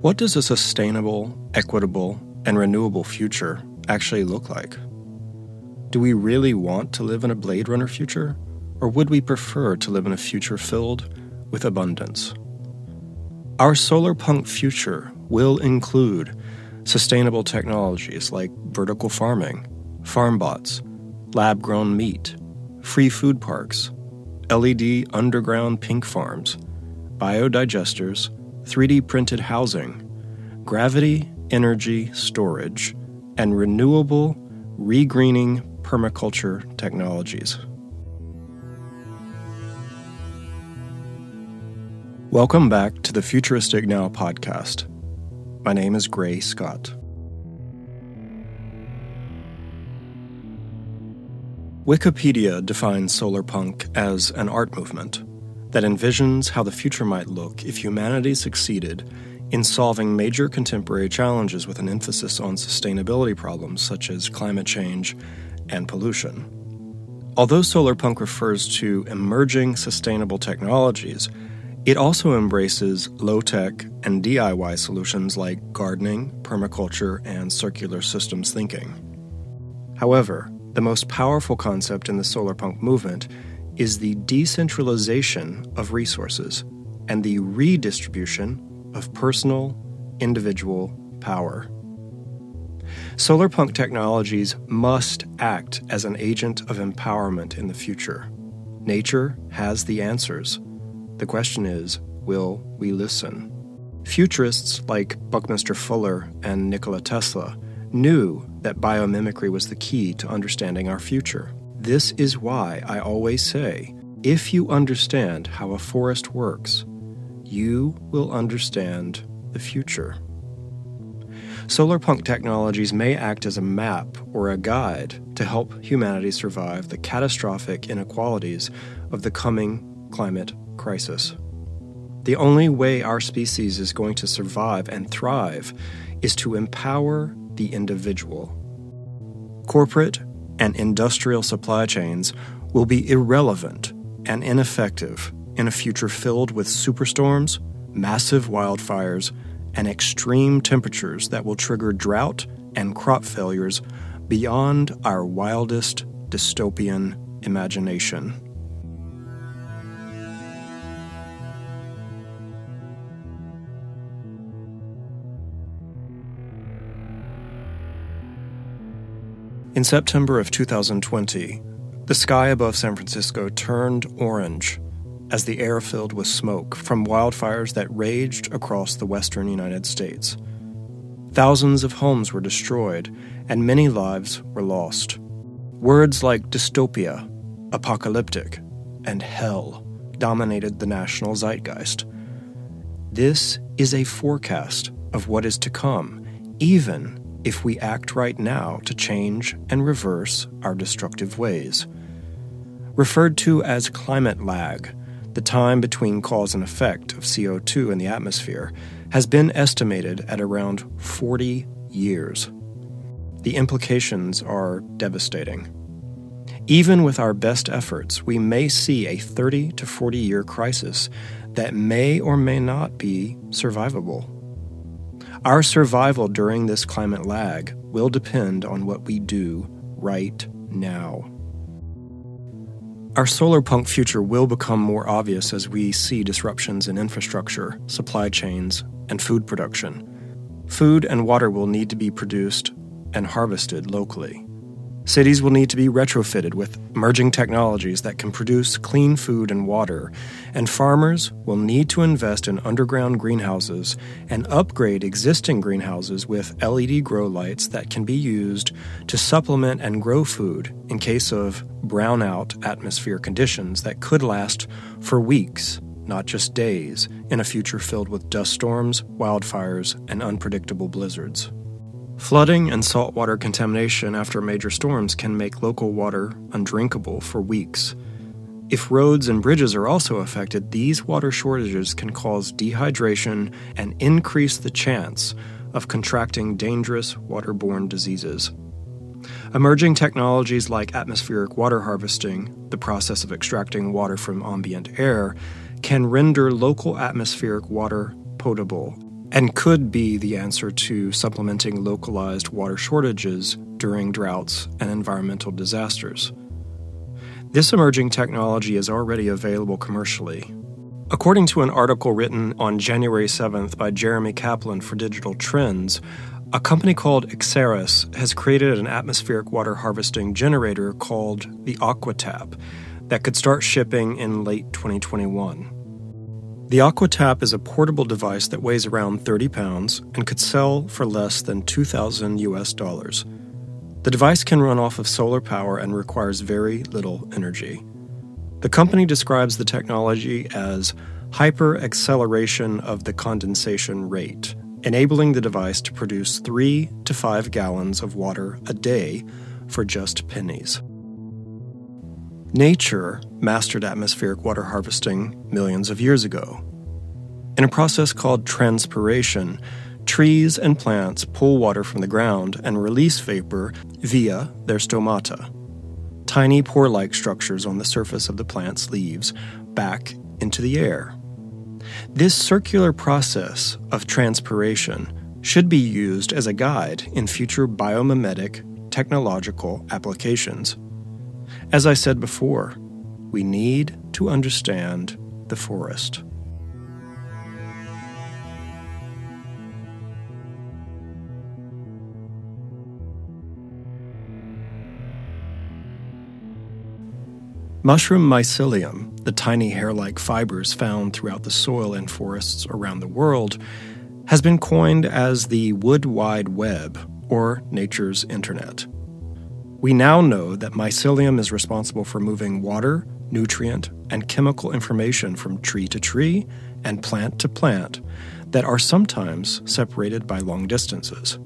What does a sustainable, equitable, and renewable future actually look like? Do we really want to live in a Blade Runner future, or would we prefer to live in a future filled with abundance? Our solar punk future will include sustainable technologies like vertical farming, farm bots, lab grown meat, free food parks, LED underground pink farms, biodigesters, 3D printed housing, gravity energy storage, and renewable regreening permaculture technologies. Welcome back to the Futuristic Now podcast. My name is Gray Scott. Wikipedia defines solarpunk as an art movement that envisions how the future might look if humanity succeeded in solving major contemporary challenges with an emphasis on sustainability problems such as climate change and pollution. Although solarpunk refers to emerging sustainable technologies, it also embraces low tech and DIY solutions like gardening, permaculture, and circular systems thinking. However, the most powerful concept in the solarpunk movement is the decentralization of resources and the redistribution of personal, individual power. Solarpunk technologies must act as an agent of empowerment in the future. Nature has the answers. The question is will we listen? Futurists like Buckminster Fuller and Nikola Tesla knew that biomimicry was the key to understanding our future. This is why I always say if you understand how a forest works, you will understand the future. Solarpunk technologies may act as a map or a guide to help humanity survive the catastrophic inequalities of the coming climate crisis. The only way our species is going to survive and thrive is to empower the individual. Corporate and industrial supply chains will be irrelevant and ineffective in a future filled with superstorms, massive wildfires, and extreme temperatures that will trigger drought and crop failures beyond our wildest dystopian imagination. In September of 2020, the sky above San Francisco turned orange as the air filled with smoke from wildfires that raged across the western United States. Thousands of homes were destroyed, and many lives were lost. Words like dystopia, apocalyptic, and hell dominated the national zeitgeist. This is a forecast of what is to come, even if we act right now to change and reverse our destructive ways. Referred to as climate lag, the time between cause and effect of CO2 in the atmosphere has been estimated at around 40 years. The implications are devastating. Even with our best efforts, we may see a 30 to 40 year crisis that may or may not be survivable. Our survival during this climate lag will depend on what we do right now. Our solar punk future will become more obvious as we see disruptions in infrastructure, supply chains, and food production. Food and water will need to be produced and harvested locally. Cities will need to be retrofitted with emerging technologies that can produce clean food and water, and farmers will need to invest in underground greenhouses and upgrade existing greenhouses with LED grow lights that can be used to supplement and grow food in case of brownout atmosphere conditions that could last for weeks, not just days, in a future filled with dust storms, wildfires, and unpredictable blizzards. Flooding and saltwater contamination after major storms can make local water undrinkable for weeks. If roads and bridges are also affected, these water shortages can cause dehydration and increase the chance of contracting dangerous waterborne diseases. Emerging technologies like atmospheric water harvesting, the process of extracting water from ambient air, can render local atmospheric water potable and could be the answer to supplementing localized water shortages during droughts and environmental disasters. This emerging technology is already available commercially. According to an article written on January 7th by Jeremy Kaplan for Digital Trends, a company called Exeris has created an atmospheric water harvesting generator called the AquaTap that could start shipping in late 2021. The AquaTap is a portable device that weighs around 30 pounds and could sell for less than 2,000 US dollars. The device can run off of solar power and requires very little energy. The company describes the technology as hyper acceleration of the condensation rate, enabling the device to produce 3 to 5 gallons of water a day for just pennies. Nature mastered atmospheric water harvesting millions of years ago. In a process called transpiration, trees and plants pull water from the ground and release vapor via their stomata, tiny pore like structures on the surface of the plant's leaves, back into the air. This circular process of transpiration should be used as a guide in future biomimetic technological applications. As I said before, we need to understand the forest. Mushroom mycelium, the tiny hair like fibers found throughout the soil in forests around the world, has been coined as the Wood Wide Web, or nature's internet. We now know that mycelium is responsible for moving water, nutrient, and chemical information from tree to tree and plant to plant that are sometimes separated by long distances.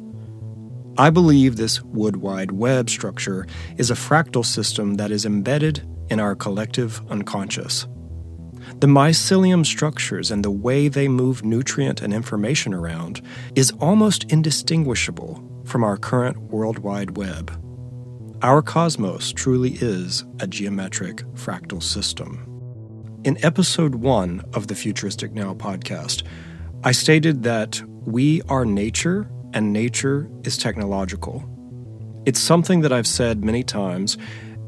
I believe this wood wide web structure is a fractal system that is embedded in our collective unconscious. The mycelium structures and the way they move nutrient and information around is almost indistinguishable from our current worldwide web. Our cosmos truly is a geometric fractal system. In episode one of the Futuristic Now podcast, I stated that we are nature and nature is technological. It's something that I've said many times,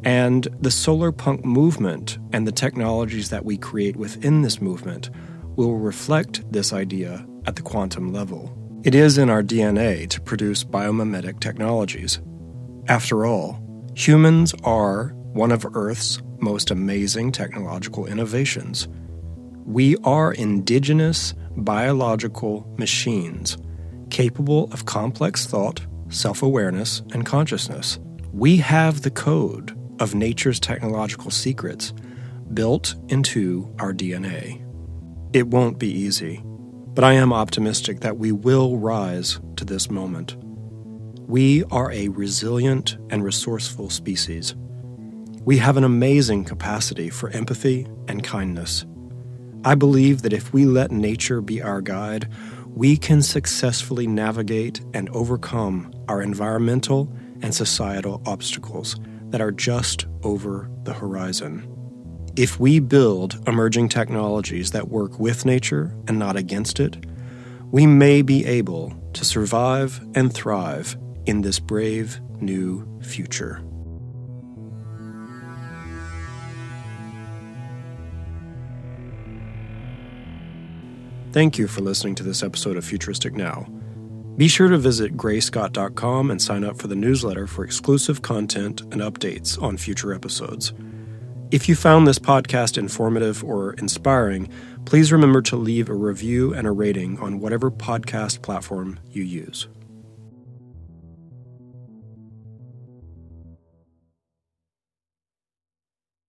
and the solar punk movement and the technologies that we create within this movement will reflect this idea at the quantum level. It is in our DNA to produce biomimetic technologies. After all, Humans are one of Earth's most amazing technological innovations. We are indigenous biological machines capable of complex thought, self awareness, and consciousness. We have the code of nature's technological secrets built into our DNA. It won't be easy, but I am optimistic that we will rise to this moment. We are a resilient and resourceful species. We have an amazing capacity for empathy and kindness. I believe that if we let nature be our guide, we can successfully navigate and overcome our environmental and societal obstacles that are just over the horizon. If we build emerging technologies that work with nature and not against it, we may be able to survive and thrive in this brave new future. Thank you for listening to this episode of Futuristic Now. Be sure to visit grayscott.com and sign up for the newsletter for exclusive content and updates on future episodes. If you found this podcast informative or inspiring, please remember to leave a review and a rating on whatever podcast platform you use.